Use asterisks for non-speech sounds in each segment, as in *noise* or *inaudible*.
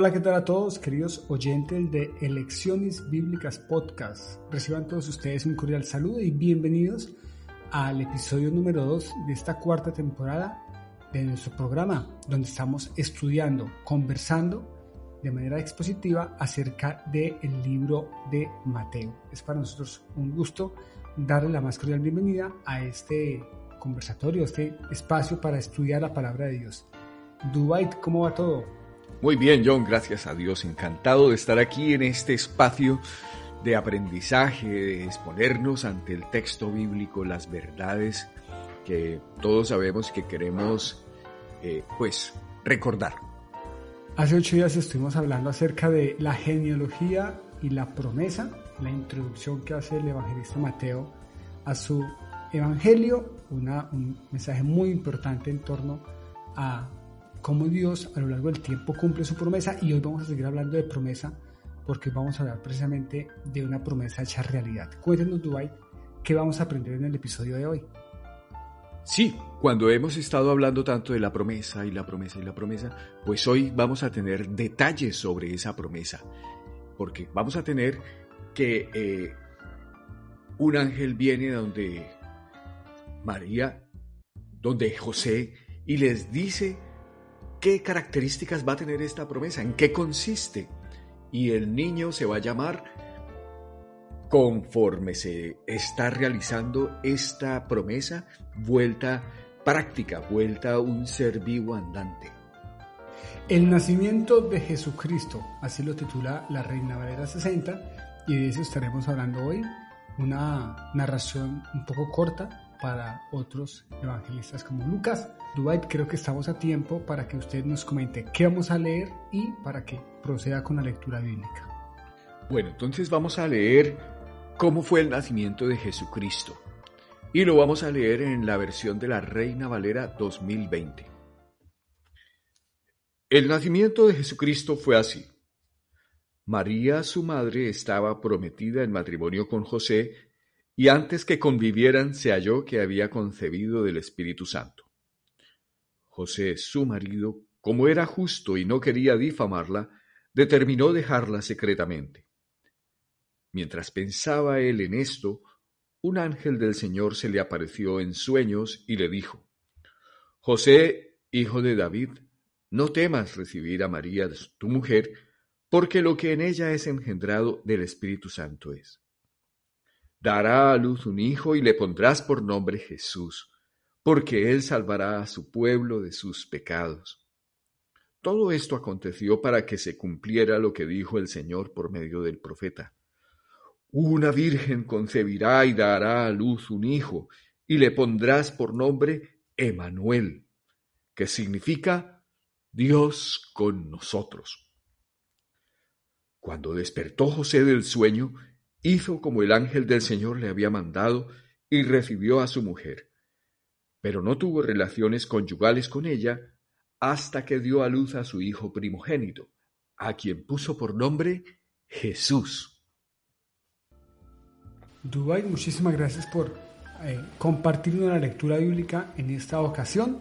Hola, ¿qué tal a todos, queridos oyentes de Elecciones Bíblicas Podcast? Reciban todos ustedes un cordial saludo y bienvenidos al episodio número 2 de esta cuarta temporada de nuestro programa, donde estamos estudiando, conversando de manera expositiva acerca del libro de Mateo. Es para nosotros un gusto darle la más cordial bienvenida a este conversatorio, a este espacio para estudiar la palabra de Dios. Dubai, ¿cómo va todo? Muy bien, John, gracias a Dios. Encantado de estar aquí en este espacio de aprendizaje, de exponernos ante el texto bíblico las verdades que todos sabemos que queremos, eh, pues, recordar. Hace ocho días estuvimos hablando acerca de la genealogía y la promesa, la introducción que hace el evangelista Mateo a su evangelio, un mensaje muy importante en torno a cómo Dios a lo largo del tiempo cumple su promesa y hoy vamos a seguir hablando de promesa porque vamos a hablar precisamente de una promesa hecha realidad. Cuéntenos, Dubai, qué vamos a aprender en el episodio de hoy. Sí, cuando hemos estado hablando tanto de la promesa y la promesa y la promesa, pues hoy vamos a tener detalles sobre esa promesa, porque vamos a tener que eh, un ángel viene donde María, donde José, y les dice qué características va a tener esta promesa, en qué consiste. Y el niño se va a llamar conforme se está realizando esta promesa, vuelta práctica, vuelta a un ser vivo andante. El nacimiento de Jesucristo, así lo titula la Reina Valera 60, y de eso estaremos hablando hoy. Una narración un poco corta para otros evangelistas como Lucas, Dwight, creo que estamos a tiempo para que usted nos comente qué vamos a leer y para que proceda con la lectura bíblica. Bueno, entonces vamos a leer cómo fue el nacimiento de Jesucristo. Y lo vamos a leer en la versión de la Reina Valera 2020. El nacimiento de Jesucristo fue así. María, su madre, estaba prometida en matrimonio con José, y antes que convivieran se halló que había concebido del Espíritu Santo. José, su marido, como era justo y no quería difamarla, determinó dejarla secretamente. Mientras pensaba él en esto, un ángel del Señor se le apareció en sueños y le dijo, José, hijo de David, no temas recibir a María, tu mujer, porque lo que en ella es engendrado del Espíritu Santo es. Dará a luz un hijo y le pondrás por nombre Jesús porque él salvará a su pueblo de sus pecados. Todo esto aconteció para que se cumpliera lo que dijo el Señor por medio del profeta. Una virgen concebirá y dará a luz un hijo, y le pondrás por nombre Emanuel, que significa Dios con nosotros. Cuando despertó José del sueño, hizo como el ángel del Señor le había mandado y recibió a su mujer pero no tuvo relaciones conyugales con ella hasta que dio a luz a su hijo primogénito, a quien puso por nombre Jesús. Dubai, muchísimas gracias por eh, compartir una lectura bíblica en esta ocasión.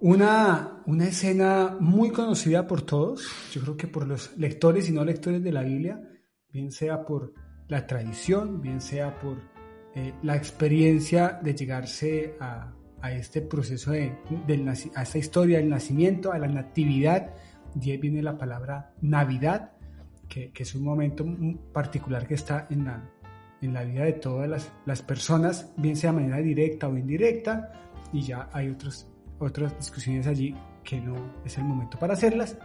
Una, una escena muy conocida por todos, yo creo que por los lectores y no lectores de la Biblia, bien sea por la tradición, bien sea por eh, la experiencia de llegarse a, este proceso de, a esta historia del nacimiento, a la natividad, de ahí viene la palabra Navidad, que, es un momento particular que está en la, en la vida de todas las, las, personas, bien sea de manera directa o indirecta, y ya hay otros, otras discusiones allí que no es el momento para hacerlas.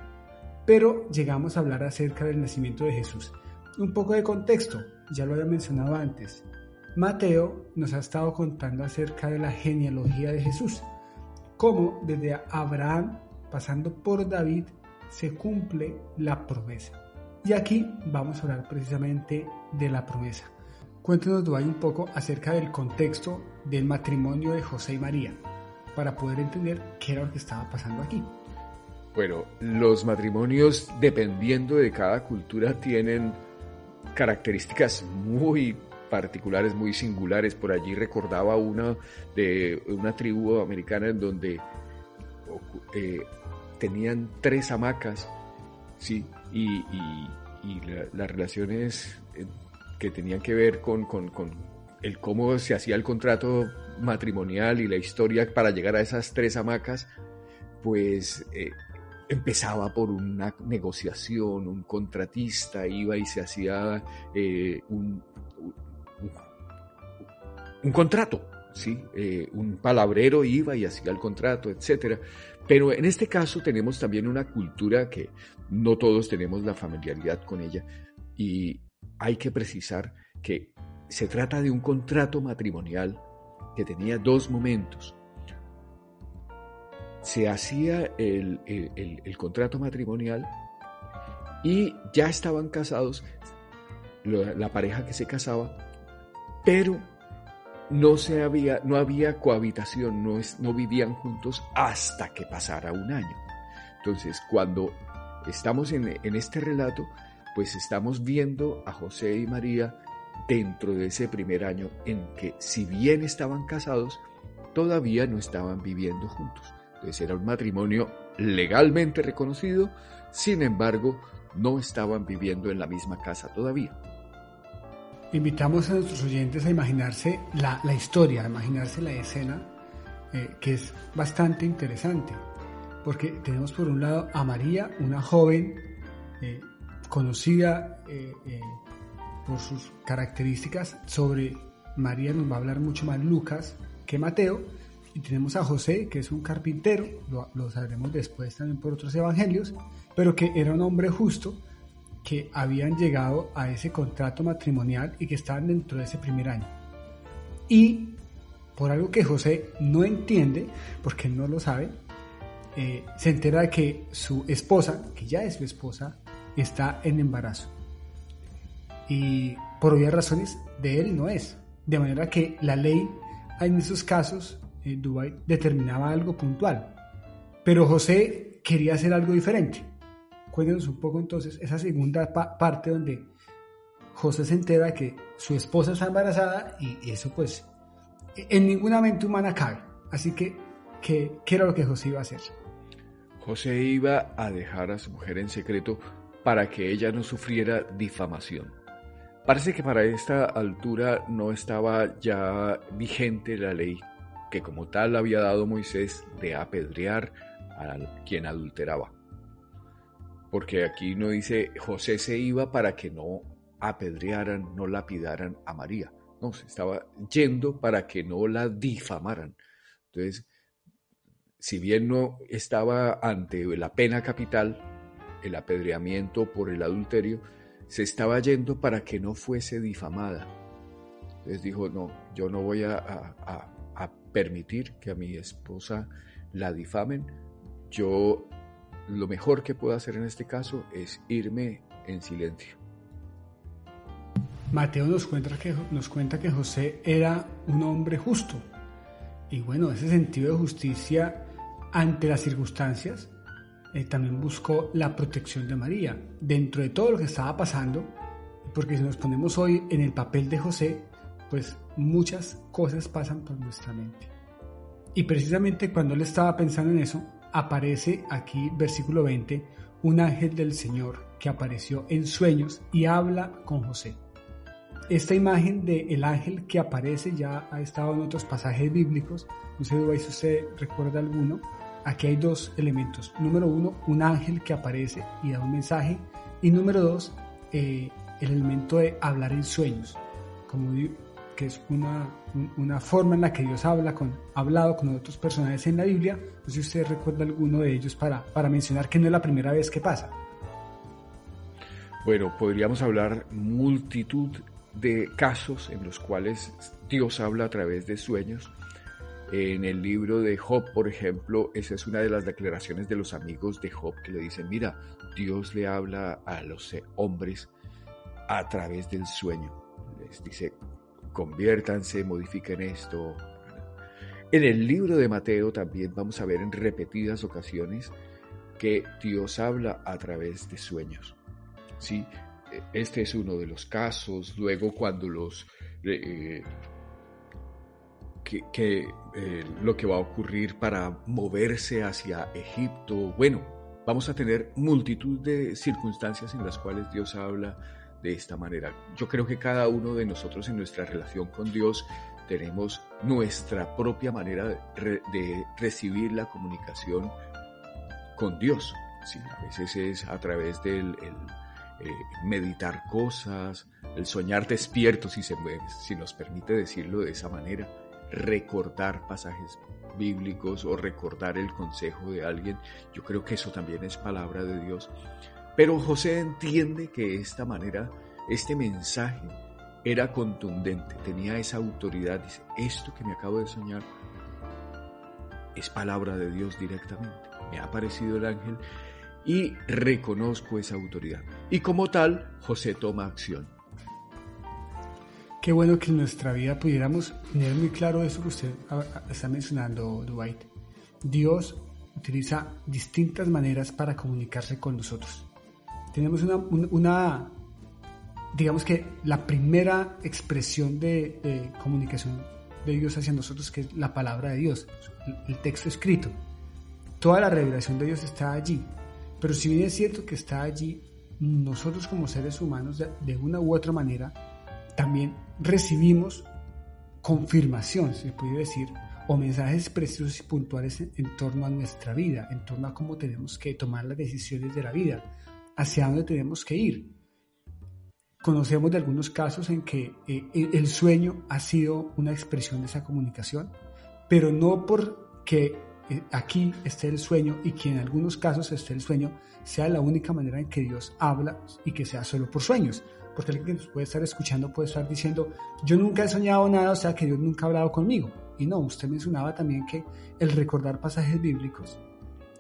pero llegamos a hablar acerca del nacimiento de Jesús. Un poco de contexto, ya lo había mencionado antes. Mateo nos ha estado contando acerca de la genealogía de Jesús, cómo desde Abraham, pasando por David, se cumple la promesa. Y aquí vamos a hablar precisamente de la promesa. Cuéntanos, Duay, un poco acerca del contexto del matrimonio de José y María, para poder entender qué era lo que estaba pasando aquí. Bueno, los matrimonios, dependiendo de cada cultura, tienen características muy particulares, muy singulares. Por allí recordaba una de una tribu americana en donde eh, tenían tres hamacas, sí, y, las relaciones eh, que tenían que ver con, el cómo se hacía el contrato matrimonial y la historia para llegar a esas tres hamacas, pues eh, empezaba por una negociación, un contratista iba y se hacía un, un contrato, ¿sí? Eh, un palabrero iba y hacía el contrato, etc. Pero en este caso tenemos también una cultura que no todos tenemos la familiaridad con ella y hay que precisar que se trata de un contrato matrimonial que tenía dos momentos. Se hacía el, contrato matrimonial y ya estaban casados, la pareja que se casaba, pero no, se había, no había cohabitación, no, es, no vivían juntos hasta que pasara un año. Entonces, cuando estamos en, en este relato, pues estamos viendo a José y María dentro de ese primer año en que si bien estaban casados, todavía no estaban viviendo juntos. Entonces era un matrimonio legalmente reconocido, sin embargo, no estaban viviendo en la misma casa todavía. Invitamos a nuestros oyentes a imaginarse la, historia, a imaginarse la escena, eh, que es bastante interesante, porque tenemos por un lado a María, una joven eh, conocida eh, por sus características. Sobre María nos va a hablar mucho más Lucas que Mateo. Y tenemos a José, que es un carpintero, lo, lo sabremos después también por otros evangelios, pero que era un hombre justo que habían llegado a ese contrato matrimonial y que estaban dentro de ese primer año. Y por algo que José no entiende, porque no lo sabe, eh, se entera de que su esposa, que ya es su esposa, está en embarazo. Y por obvias razones de él no es. De manera que la ley en esos casos en Dubái determinaba algo puntual. Pero José quería hacer algo diferente. Cuéntenos un poco entonces esa segunda parte donde José se entera que su esposa está embarazada y eso pues en ninguna mente humana cabe. Así que, ¿qué, ¿qué era lo que José iba a hacer? José iba a dejar a su mujer en secreto para que ella no sufriera difamación. Parece que para esta altura no estaba ya vigente la ley que como tal había dado Moisés de apedrear a quien adulteraba porque aquí no dice José se iba para que no apedrearan, no lapidaran a María. No, se estaba yendo para que no la difamaran. Entonces, si bien no estaba ante la pena capital, el apedreamiento por el adulterio, se estaba yendo para que no fuese difamada. Entonces dijo, no, yo no voy a, a permitir que a mi esposa la difamen, yo lo mejor que puedo hacer en este caso es irme en silencio. Mateo nos cuenta que, nos cuenta que José era un hombre justo. Y bueno, ese sentido de justicia ante las circunstancias eh, también buscó la protección de María. Dentro de todo lo que estaba pasando, porque si nos ponemos hoy en el papel de José, pues muchas cosas pasan por nuestra mente. Y precisamente cuando él estaba pensando en eso, aparece aquí, versículo 20, un ángel del Señor que apareció en sueños y habla con José. Esta imagen del ángel que aparece ya ha estado en otros pasajes bíblicos, no sé si usted recuerda alguno. Aquí hay dos elementos. Número uno, un ángel que aparece y da un mensaje. Y número dos, eh, el elemento de hablar en sueños. Como que es una, una forma en la que Dios habla con, ha hablado con otros personajes en la Biblia. No sé si usted recuerda alguno de ellos para, para mencionar que no es la primera vez que pasa. bueno, podríamos hablar multitud de casos en los cuales Dios habla a través de sueños. En el libro de Job, por ejemplo, esa es una de las declaraciones de los amigos de Job que le dicen, mira, Dios le habla a los hombres a través del sueño. Les dice, conviértanse, modifiquen esto. En el libro de Mateo también vamos a ver en repetidas ocasiones que Dios habla a través de sueños. ¿sí? Este es uno de los casos. Luego cuando los... Eh, que, eh, lo que va a ocurrir para moverse hacia Egipto. Bueno, vamos a tener multitud de circunstancias en las cuales Dios habla de esta manera. Yo creo que cada uno de nosotros en nuestra relación con Dios tenemos nuestra propia manera de, recibir la comunicación con Dios. Sí, a veces es a través del eh, meditar cosas, el soñar despierto, si, se, si nos permite decirlo de esa manera, recordar pasajes bíblicos o recordar el consejo de alguien. Yo creo que eso también es palabra de Dios. Pero José entiende que esta manera, este mensaje era contundente, tenía esa autoridad. Dice, esto que me acabo de soñar es palabra de Dios directamente. Me ha aparecido el ángel y reconozco esa autoridad. Y como tal, José toma acción. Qué bueno que en nuestra vida pudiéramos tener muy claro eso que usted está mencionando, Dwight. Dios utiliza distintas maneras para comunicarse con nosotros tenemos una, digamos que la primera expresión de, comunicación de Dios hacia nosotros, que es la palabra de Dios, el, texto escrito. Toda la revelación de Dios está allí, pero si bien es cierto que está allí, nosotros como seres humanos, de, una u otra manera, también recibimos confirmación, se puede decir, o mensajes precisos y puntuales en, torno a nuestra vida, en torno a cómo tenemos que tomar las decisiones de la vida, hacia dónde tenemos que ir. Conocemos de algunos casos en que eh, el sueño ha sido una expresión de esa comunicación, pero no porque eh, aquí esté el sueño y que en algunos casos esté el sueño sea la única manera en que Dios habla y que sea solo por sueños. Porque alguien que nos puede estar escuchando puede estar diciendo, yo nunca he soñado nada, o sea que Dios nunca ha hablado conmigo. Y no, usted mencionaba también que el recordar pasajes bíblicos,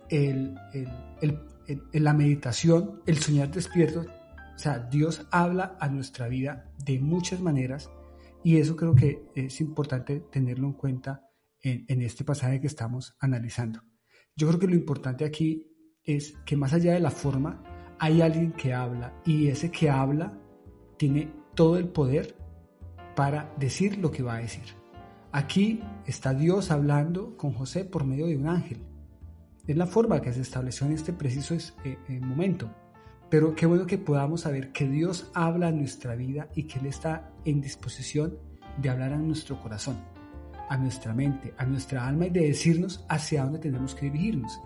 el, el, el en, la meditación, el soñar despierto, o sea, Dios habla a nuestra vida de muchas maneras y eso creo que es importante tenerlo en cuenta en, en este pasaje que estamos analizando. Yo creo que lo importante aquí es que más allá de la forma, hay alguien que habla y ese que habla tiene todo el poder para decir lo que va a decir. Aquí está Dios hablando con José por medio de un ángel. Es la forma que se estableció en este preciso eh, eh, momento. Pero qué bueno que podamos saber que Dios habla en nuestra vida y que Él está en disposición de hablar a nuestro corazón, a nuestra mente, a nuestra alma y de decirnos hacia dónde tenemos que dirigirnos.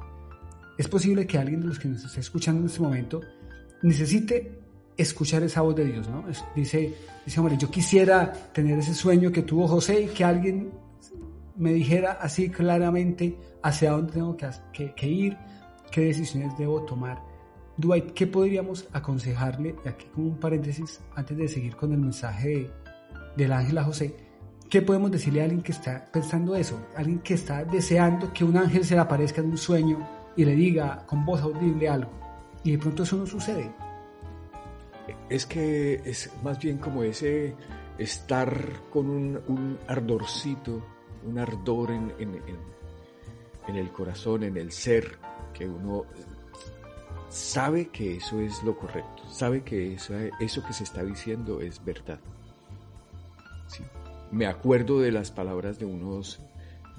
Es posible que alguien de los que nos está escuchando en este momento necesite escuchar esa voz de Dios, ¿no? Dice, dice, hombre, yo quisiera tener ese sueño que tuvo José y que alguien me dijera así claramente hacia dónde tengo que, ir, qué decisiones debo tomar. Dwight, ¿qué podríamos aconsejarle, aquí como un paréntesis, antes de seguir con el mensaje del ángel a José, ¿qué podemos decirle a alguien que está pensando eso? Alguien que está deseando que un ángel se le aparezca en un sueño y le diga con voz audible algo, y de pronto eso no sucede. Es que es más bien como ese estar con un, un ardorcito un ardor en, el corazón, en el ser, que uno sabe que eso es lo correcto, sabe que eso, eso que se está diciendo es verdad. Me acuerdo de las palabras de unos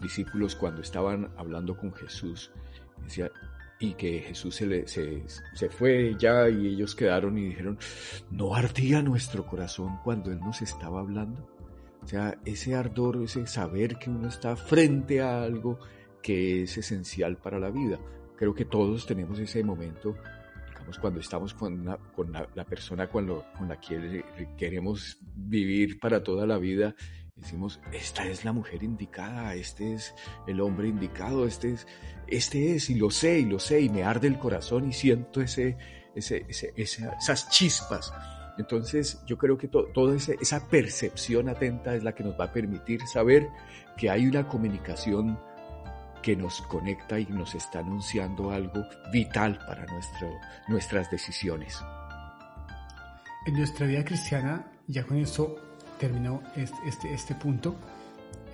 discípulos cuando estaban hablando con Jesús y que Jesús se, se, se, fue ya y ellos quedaron y dijeron, ¿no ardía nuestro corazón cuando Él nos estaba hablando? O sea, ese ardor, ese saber que uno está frente a algo que es esencial para la vida. Creo que todos tenemos ese momento, digamos, cuando estamos con, la, persona con la que queremos vivir para toda la vida, decimos, esta es la mujer indicada, este es el hombre indicado, este es, este es, y lo sé, y lo sé, y me arde el corazón y siento ese, esas chispas. Entonces yo creo que toda esa percepción atenta es la que nos va a permitir saber que hay una comunicación que nos conecta y nos está anunciando algo vital para nuestras decisiones. En nuestra vida cristiana, ya con esto terminó este, este, este punto,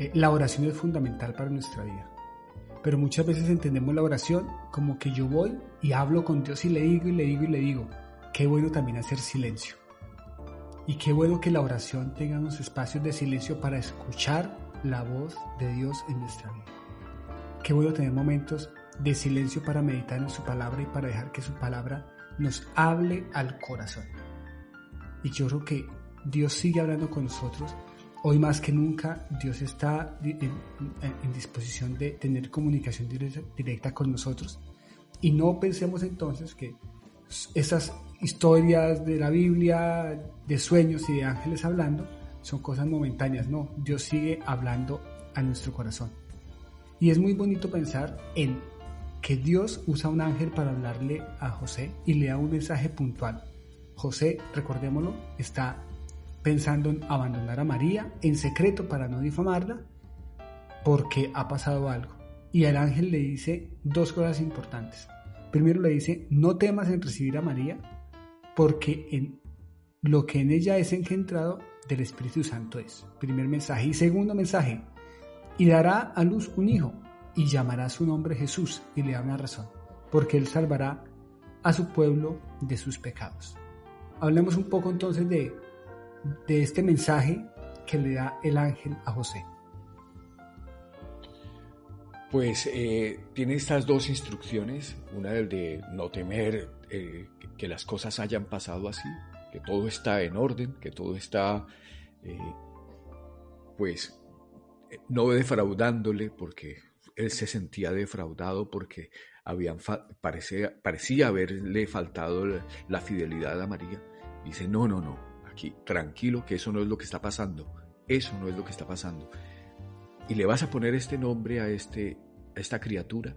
eh, la oración es fundamental para nuestra vida. Pero muchas veces entendemos la oración como que yo voy y hablo con Dios y le digo y le digo y le digo. Qué bueno también hacer silencio. Y qué bueno que la oración tenga unos espacios de silencio para escuchar la voz de Dios en nuestra vida. Qué bueno tener momentos de silencio para meditar en su palabra y para dejar que su palabra nos hable al corazón. Y yo creo que Dios sigue hablando con nosotros. Hoy más que nunca Dios está en, disposición de tener comunicación directa, con nosotros. Y no pensemos entonces que esas historias de la Biblia, de sueños y de ángeles hablando, son cosas momentáneas. No, Dios sigue hablando a nuestro corazón. Y es muy bonito pensar en que Dios usa un ángel para hablarle a José y le da un mensaje puntual. José, recordémoslo, está pensando en abandonar a María en secreto para no difamarla porque ha pasado algo. Y el ángel le dice dos cosas importantes. Primero le dice, no temas en recibir a María porque en lo que en ella es engendrado del Espíritu Santo es. Primer mensaje. Y segundo mensaje, y dará a luz un hijo y llamará su nombre Jesús y le da una razón, porque él salvará a su pueblo de sus pecados. Hablemos un poco entonces de, de este mensaje que le da el ángel a José. Pues eh, tiene estas dos instrucciones, una del de no temer eh, que las cosas hayan pasado así, que todo está en orden, que todo está eh, pues no defraudándole porque él se sentía defraudado porque habían parecía, parecía haberle faltado la fidelidad a María. Dice, no, no, no, aquí, tranquilo, que eso no es lo que está pasando, eso no es lo que está pasando. Y le vas a poner este nombre a, este, a esta criatura,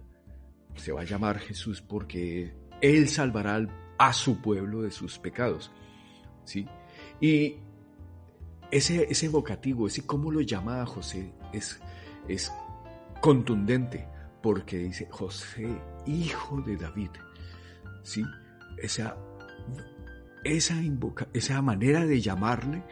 se va a llamar Jesús porque Él salvará a su pueblo de sus pecados. ¿sí? Y ese, ese vocativo, ese cómo lo llama José, es, es contundente, porque dice José, hijo de David. ¿sí? Esa esa, invoca, esa manera de llamarle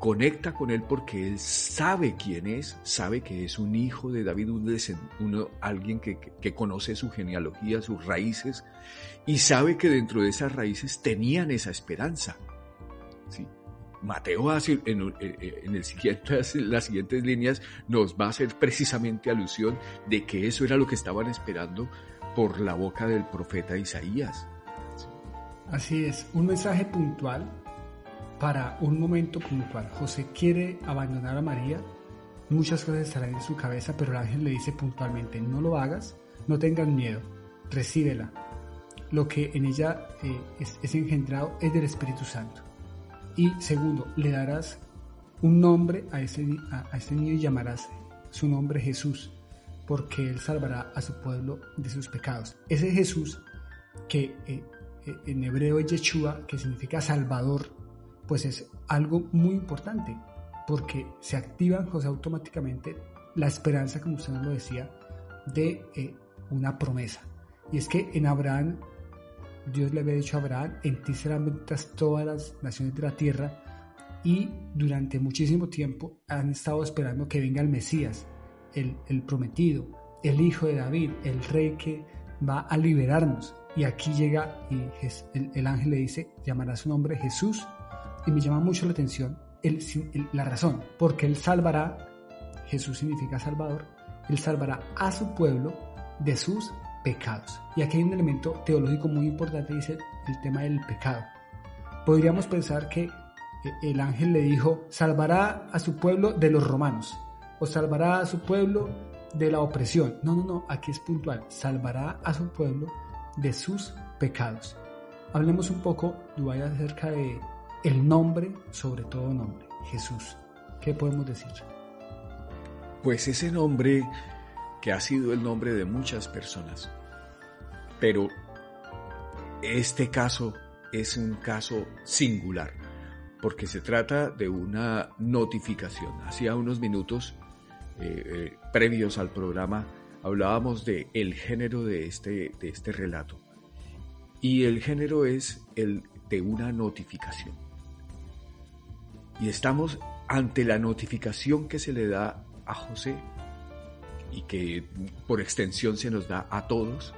conecta con él porque él sabe quién es, sabe que es un hijo de David, un uno, alguien que, que, conoce su genealogía, sus raíces, y sabe que dentro de esas raíces tenían esa esperanza. ¿sí? Mateo hace, en, en el siguiente, *laughs* las siguientes líneas nos va a hacer precisamente alusión de que eso era lo que estaban esperando por la boca del profeta Isaías. Así es, un mensaje puntual para un momento puntual. José quiere abandonar a María, muchas cosas estarán en su cabeza, pero el ángel le dice puntualmente, no lo hagas, no tengas miedo, recíbela. Lo que en ella eh, es, engendrado es del Espíritu Santo. Y segundo, le darás un nombre a ese, a, este niño y llamarás su nombre Jesús, porque él salvará a su pueblo de sus pecados. Ese Jesús que eh, en hebreo es Yeshua, que significa Salvador, pues es algo muy importante, porque se activa José automáticamente la esperanza, como usted nos lo decía, de eh, una promesa. Y es que en Abraham, Dios le había dicho a Abraham, en ti serán benditas todas las naciones de la tierra, y durante muchísimo tiempo han estado esperando que venga el Mesías, el, el prometido, el hijo de David, el rey que va a liberarnos. Y aquí llega y el, ángel le dice, llamará su nombre Jesús. Y me llama mucho la atención la razón, porque él salvará, Jesús significa Salvador, él salvará a su pueblo de sus pecados. Y aquí hay un elemento teológico muy importante, dice el tema del pecado. Podríamos pensar que eh, el ángel le dijo, salvará a su pueblo de los romanos, o salvará a su pueblo de la opresión. No, no, no, aquí es puntual, salvará a su pueblo de sus pecados. Hablemos un poco, Dubái, acerca de el nombre, sobre todo nombre, Jesús. ¿Qué podemos decir? Pues ese nombre que ha sido el nombre de muchas personas, pero este caso es un caso singular, porque se trata de una notificación. Hacía unos minutos eh, eh, previos al programa hablábamos de género de este, de este relato. Y el género es el de una notificación. Y estamos ante la notificación que se le da a José y que por extensión se nos da a todos,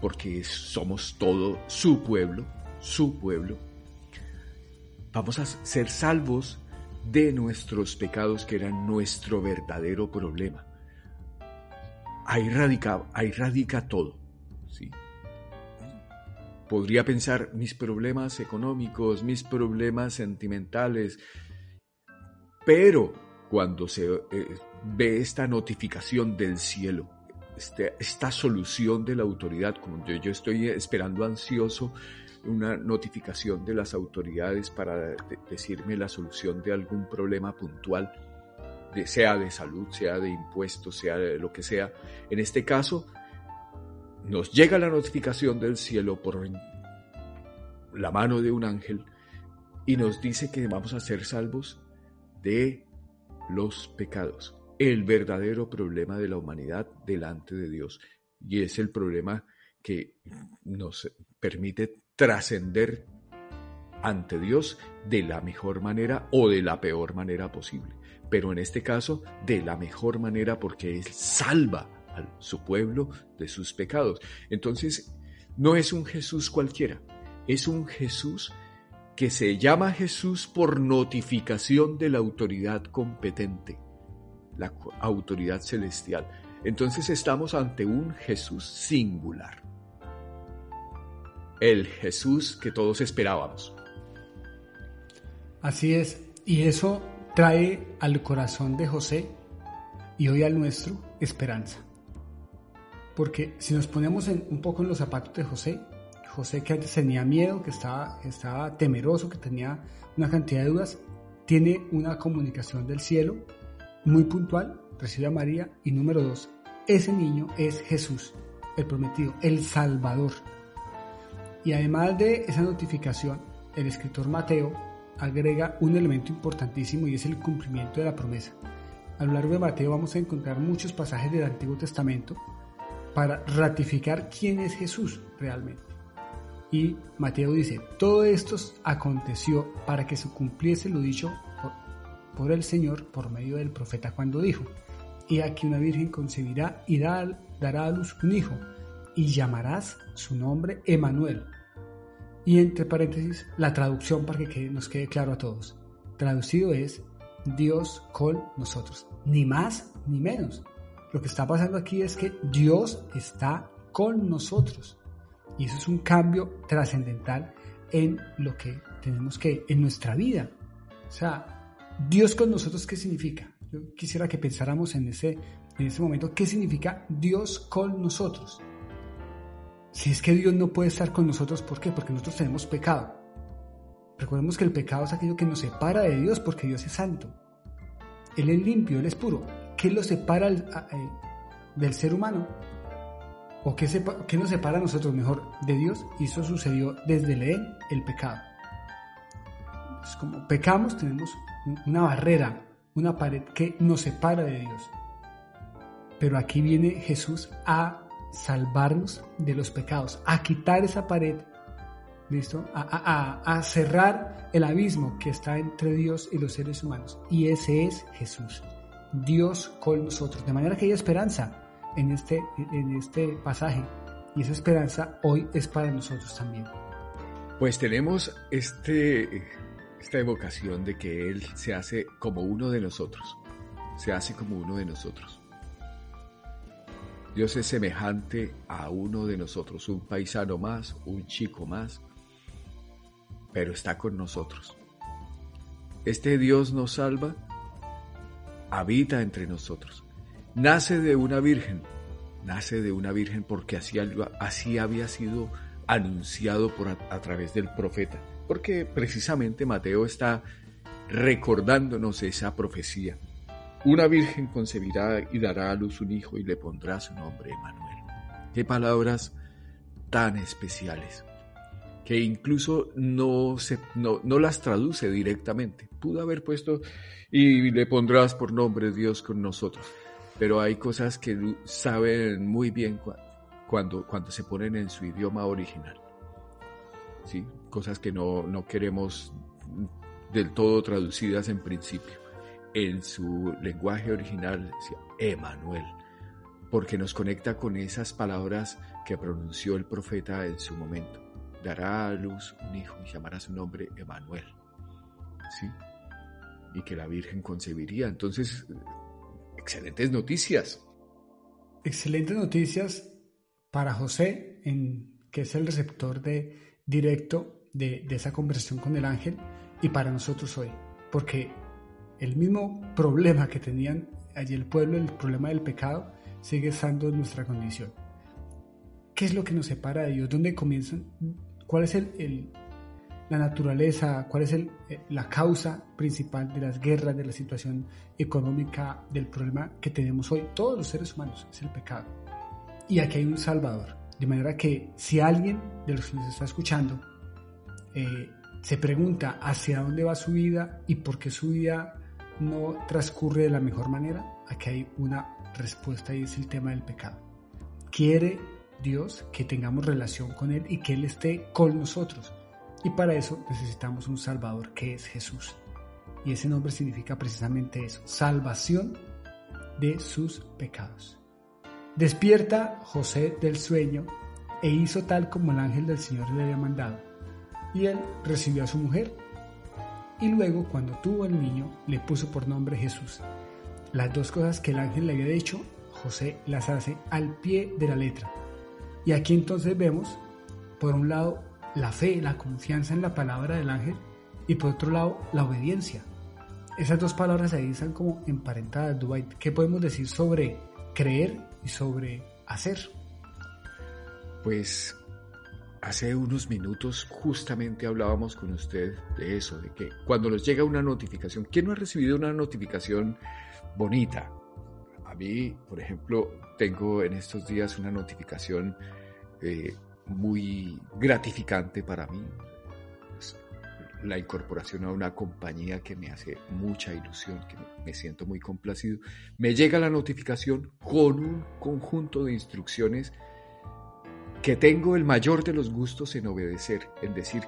porque somos todo su pueblo, su pueblo. Vamos a ser salvos de nuestros pecados que eran nuestro verdadero problema. Ahí radica, todo. ¿sí? Podría pensar mis problemas económicos, mis problemas sentimentales, pero cuando se eh, ve esta notificación del cielo, este, esta solución de la autoridad, como yo, estoy esperando ansioso una notificación de las autoridades para decirme la solución de algún problema puntual, sea de salud, sea de impuestos, sea de lo que sea. En este caso, nos llega la notificación del cielo por la mano de un ángel y nos dice que vamos a ser salvos de los pecados, el verdadero problema de la humanidad delante de Dios. Y es el problema que nos permite trascender ante Dios de la mejor manera o de la peor manera posible. Pero en este caso, de la mejor manera porque Él salva a su pueblo de sus pecados. Entonces, no es un Jesús cualquiera, es un Jesús que se llama Jesús por notificación de la autoridad competente, la autoridad celestial. Entonces estamos ante un Jesús singular el Jesús que todos esperábamos. Así es, y eso trae al corazón de José y hoy al nuestro esperanza. Porque si nos ponemos un poco en los zapatos de José, José que antes tenía miedo, que estaba, estaba temeroso, que tenía una cantidad de dudas, tiene una comunicación del cielo muy puntual, recibe a María y número dos, ese niño es Jesús, el prometido, el Salvador. Y además de esa notificación, el escritor Mateo agrega un elemento importantísimo y es el cumplimiento de la promesa. A lo largo de Mateo vamos a encontrar muchos pasajes del Antiguo Testamento para ratificar quién es Jesús realmente. Y Mateo dice, todo esto aconteció para que se cumpliese lo dicho por, el Señor por medio del profeta cuando dijo, y aquí una virgen concebirá y dará a luz un hijo, y llamarás su nombre Emanuel, y entre paréntesis, la traducción para que nos quede claro a todos. Traducido es Dios con nosotros. Ni más ni menos. Lo que está pasando aquí es que Dios está con nosotros. Y eso es un cambio trascendental en lo que tenemos que, en nuestra vida. O sea, Dios con nosotros, ¿qué significa? Yo quisiera que pensáramos en ese, en ese momento, ¿qué significa Dios con nosotros? Si es que Dios no puede estar con nosotros, ¿por qué? Porque nosotros tenemos pecado. Recordemos que el pecado es aquello que nos separa de Dios porque Dios es santo. Él es limpio, Él es puro. ¿Qué lo separa eh, del ser humano? ¿O qué, qué, nos separa a nosotros mejor de Dios? Y eso sucedió desde el el pecado. Es como pecamos, tenemos una barrera, una pared que nos separa de Dios. Pero aquí viene Jesús a salvarnos de los pecados, a quitar esa pared, ¿listo? A, cerrar el abismo que está entre Dios y los seres humanos. Y ese es Jesús, Dios con nosotros. De manera que hay esperanza en este, en este pasaje. Y esa esperanza hoy es para nosotros también. Pues tenemos este, esta evocación de que Él se hace como uno de nosotros. Se hace como uno de nosotros. Dios es semejante a uno de nosotros, un paisano más, un chico más, pero está con nosotros. Este Dios nos salva, habita entre nosotros, nace de una virgen, nace de una virgen porque así, había sido anunciado por a través del profeta, porque precisamente Mateo está recordándonos esa profecía. Una virgen concebirá y dará a luz un hijo y le pondrá su nombre Emanuel. Qué palabras tan especiales. que incluso no las traduce directamente. Pudo haber puesto y le pondrás por nombre Dios con nosotros, pero hay cosas que saben muy bien cuando, cuando se ponen en su idioma original. ¿Sí? Cosas que no, no queremos del todo traducidas en principio. En su lenguaje original decía Emanuel, porque nos conecta con esas palabras que pronunció el profeta en su momento. Dará a luz un hijo y llamará su nombre Emanuel. ¿Sí? Y que la Virgen concebiría. Entonces, excelentes noticias. Excelentes noticias para José, en, que es el receptor de, directo de, de esa conversación con el ángel, y para nosotros hoy. Porque el mismo problema que tenían allí el pueblo, el problema del pecado, sigue estando en nuestra condición. ¿Qué es lo que nos separa de Dios? ¿Dónde comienzan? ¿Cuál es el, la naturaleza? ¿Cuál es el, eh, la causa principal de las guerras, de la situación económica, del problema que tenemos hoy? Todos los seres humanos es el pecado. Y aquí hay un Salvador. De manera que si alguien de los que nos está escuchando eh, se pregunta hacia dónde va su vida y por qué su vida no transcurre de la mejor manera, aquí hay una respuesta y es el tema del pecado. Quiere Dios que tengamos relación con Él y que Él esté con nosotros. Y para eso necesitamos un Salvador que es Jesús. Y ese nombre significa precisamente eso, salvación de sus pecados. Despierta José del sueño e hizo tal como el ángel del Señor le había mandado y él recibió a su mujer. Y luego, cuando tuvo el niño, le puso por nombre Jesús. Las dos cosas que el ángel le había dicho, José las hace al pie de la letra. Y aquí entonces vemos, por un lado, la fe, la confianza en la palabra del ángel, y por otro lado, la obediencia. Esas dos palabras ahí están como emparentadas, Dubai. ¿Qué podemos decir sobre creer y sobre hacer? Pues Hace unos minutos justamente hablábamos con usted de eso, de que cuando nos llega una notificación, ¿quién no ha recibido una notificación bonita? A mí, por ejemplo, tengo en estos días una notificación eh, muy gratificante para mí. la incorporación a una compañía que me hace mucha ilusión, que me siento muy complacido. Me llega la notificación con un conjunto de instrucciones que tengo el mayor de los gustos en obedecer, en decir,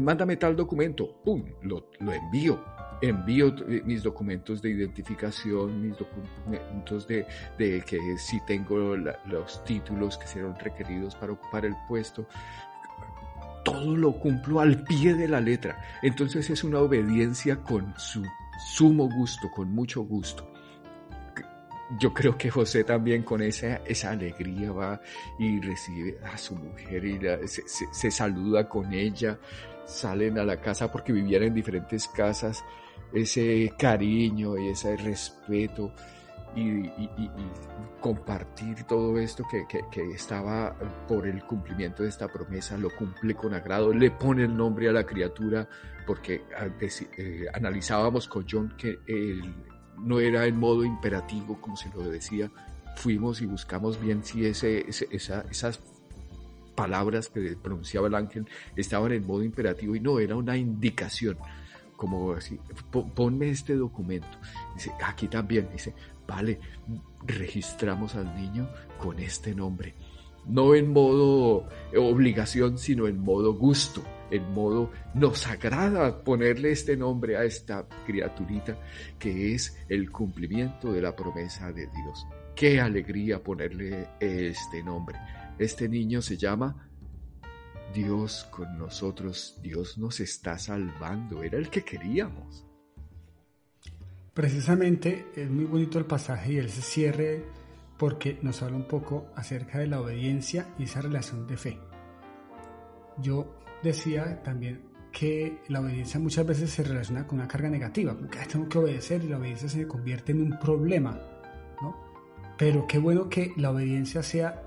mándame tal documento, ¡pum! Lo, envío. Envío eh, mis documentos de identificación, mis documentos de, que si tengo los títulos que serán requeridos para ocupar el puesto. Todo lo cumplo al pie de la letra. Entonces es una obediencia con su sumo gusto, con mucho gusto yo creo que José también con esa, esa alegría va y recibe a su mujer y se, saluda con ella, salen a la casa porque vivían en diferentes casas, ese cariño y ese respeto y, compartir todo esto que, estaba por el cumplimiento de esta promesa, lo cumple con agrado, le pone el nombre a la criatura porque eh, analizábamos con John que no era en modo imperativo, como se lo decía, fuimos y buscamos bien si ese, esas palabras que pronunciaba el ángel estaban en modo imperativo y no, era una indicación, como así, ponme este documento. Dice, aquí también, dice, vale, registramos al niño con este nombre. No en modo obligación, sino en modo gusto en modo nos agrada ponerle este nombre a esta criaturita que es el cumplimiento de la promesa de Dios. Qué alegría ponerle este nombre. Este niño se llama Dios con nosotros, Dios nos está salvando, era el que queríamos. Precisamente es muy bonito el pasaje y el cierre porque nos habla un poco acerca de la obediencia y esa relación de fe. Yo decía también que la obediencia muchas veces se relaciona con una carga negativa, como que tengo que obedecer y la obediencia se convierte en un problema, ¿no? Pero qué bueno que la obediencia sea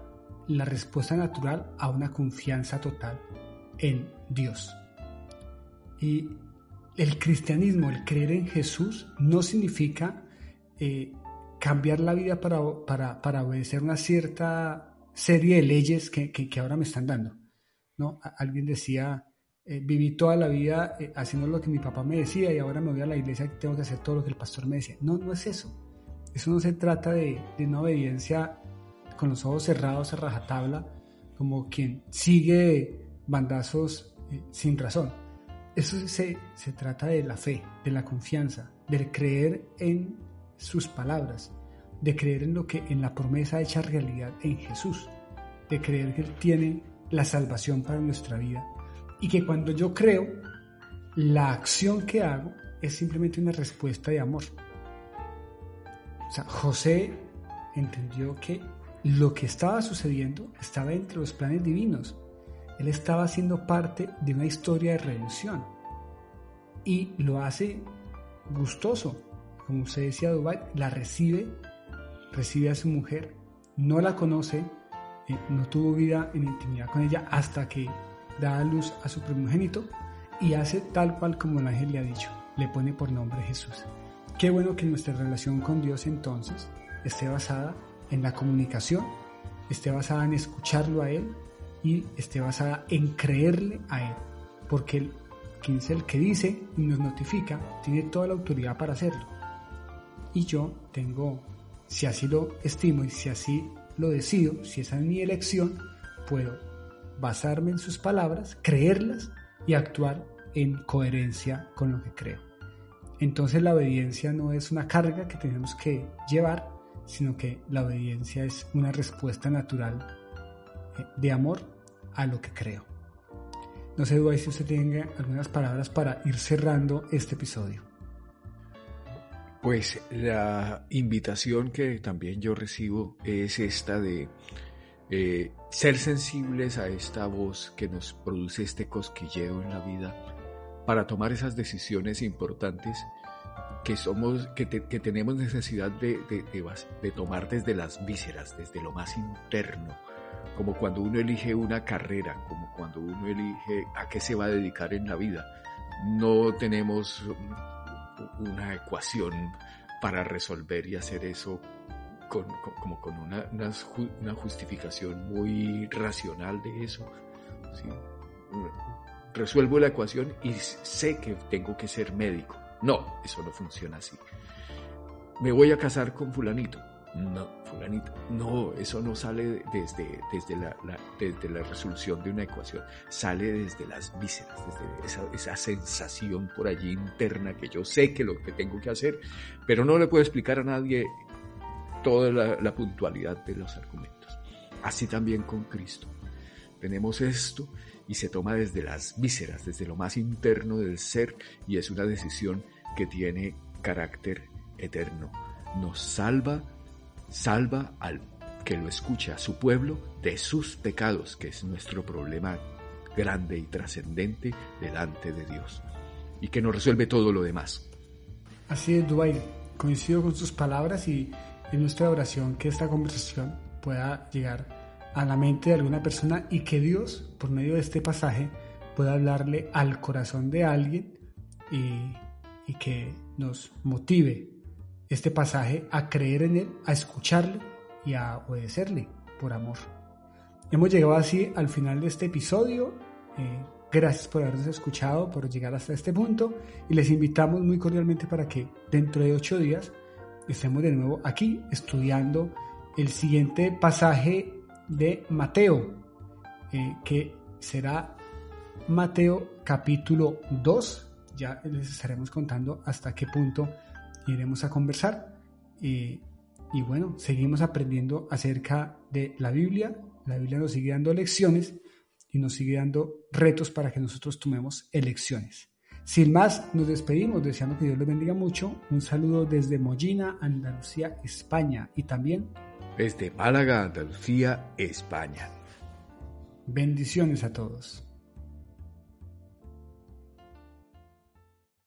la respuesta natural a una confianza total en Dios. Y el cristianismo, el creer en Jesús, no significa eh, cambiar la vida para, para, para, obedecer una cierta serie de leyes que, que, que ahora me están dando ¿no? Alguien decía, eh, viví toda la vida eh, haciendo lo que mi papá me decía y ahora me voy a la iglesia y tengo que hacer todo lo que el pastor me decía. No, no es eso. Eso no se trata de, de una obediencia con los ojos cerrados a rajatabla, como quien sigue bandazos eh, sin razón. Eso se, se trata de la fe, de la confianza, de creer en sus palabras, de creer en lo que en la promesa hecha realidad en Jesús, de creer que Él tiene la salvación para nuestra vida y que cuando yo creo, la acción que hago es simplemente una respuesta de amor. O sea, José entendió que lo que estaba sucediendo estaba entre los planes divinos. Él estaba siendo parte de una historia de redención. Y lo hace gustoso. Como usted decía, Dubai, la recibe, recibe a su mujer, no la conoce, eh, no tuvo vida en intimidad con ella hasta que da a luz a su primogénito y hace tal cual como el ángel le ha dicho, le pone por nombre Jesús. Qué bueno que nuestra relación con Dios entonces esté basada en la comunicación, esté basada en escucharlo a Él y esté basada en creerle a Él, porque Él, quien es el que dice y nos notifica, tiene toda la autoridad para hacerlo. Y yo tengo, si así lo estimo y si así lo decido, si esa es mi elección, puedo basarme en sus palabras, creerlas y actuar en coherencia con lo que creo. Entonces la obediencia no es una carga que tenemos que llevar, sino que la obediencia es una respuesta natural eh, de amor a lo que creo. No sé, Duay, si usted tenga algunas palabras para ir cerrando este episodio. Pues la invitación que también yo recibo es esta de eh, ser sensibles a esta voz que nos produce este cosquilleo en la vida para tomar esas decisiones importantes que somos que, tenemos necesidad de, de, tomar desde las vísceras, desde lo más interno, como cuando uno elige una carrera, como cuando uno elige a qué se va a dedicar en la vida. No tenemos una ecuación para resolver y hacer eso con, como con una, una, justificación muy racional de eso. Resuelvo la ecuación y sé que tengo que ser médico. No, eso no funciona así. Me voy a casar con fulanito. No, fulanito. No, eso no sale desde, desde, la, desde la resolución de una ecuación. Sale desde las vísceras, desde esa, esa sensación por allí interna que yo sé que lo que tengo que hacer, pero no le puedo explicar a nadie toda la, puntualidad de los argumentos. Así también con Cristo. Tenemos esto y se toma desde las vísceras, desde lo más interno del ser y es una decisión que tiene carácter eterno. Nos salva, salva al que lo escucha, a su pueblo, de sus pecados, que es nuestro problema grande y trascendente delante de Dios, y que nos resuelve todo lo demás. Así es, Dubai. Coincido con sus palabras y en nuestra oración que esta conversación pueda llegar a la mente de alguna persona y que Dios, por medio de este pasaje, pueda hablarle al corazón de alguien y, y que nos motive este pasaje a creer en Él, a escucharle y a obedecerle por amor. Hemos llegado así al final de este episodio. Eh, gracias por habernos escuchado, por llegar hasta este punto y les invitamos muy cordialmente para que dentro de ocho días estemos de nuevo aquí estudiando el siguiente pasaje de Mateo, eh, que será Mateo capítulo 2. Ya les estaremos contando hasta qué punto iremos a conversar. Eh, y bueno, seguimos aprendiendo acerca de la Biblia. La Biblia nos sigue dando lecciones y nos sigue dando retos para que nosotros tomemos elecciones. Sin más, nos despedimos deseando que Dios les bendiga mucho. Un saludo desde Mollina, Andalucía, España y también desde Málaga, Andalucía, España. Bendiciones a todos.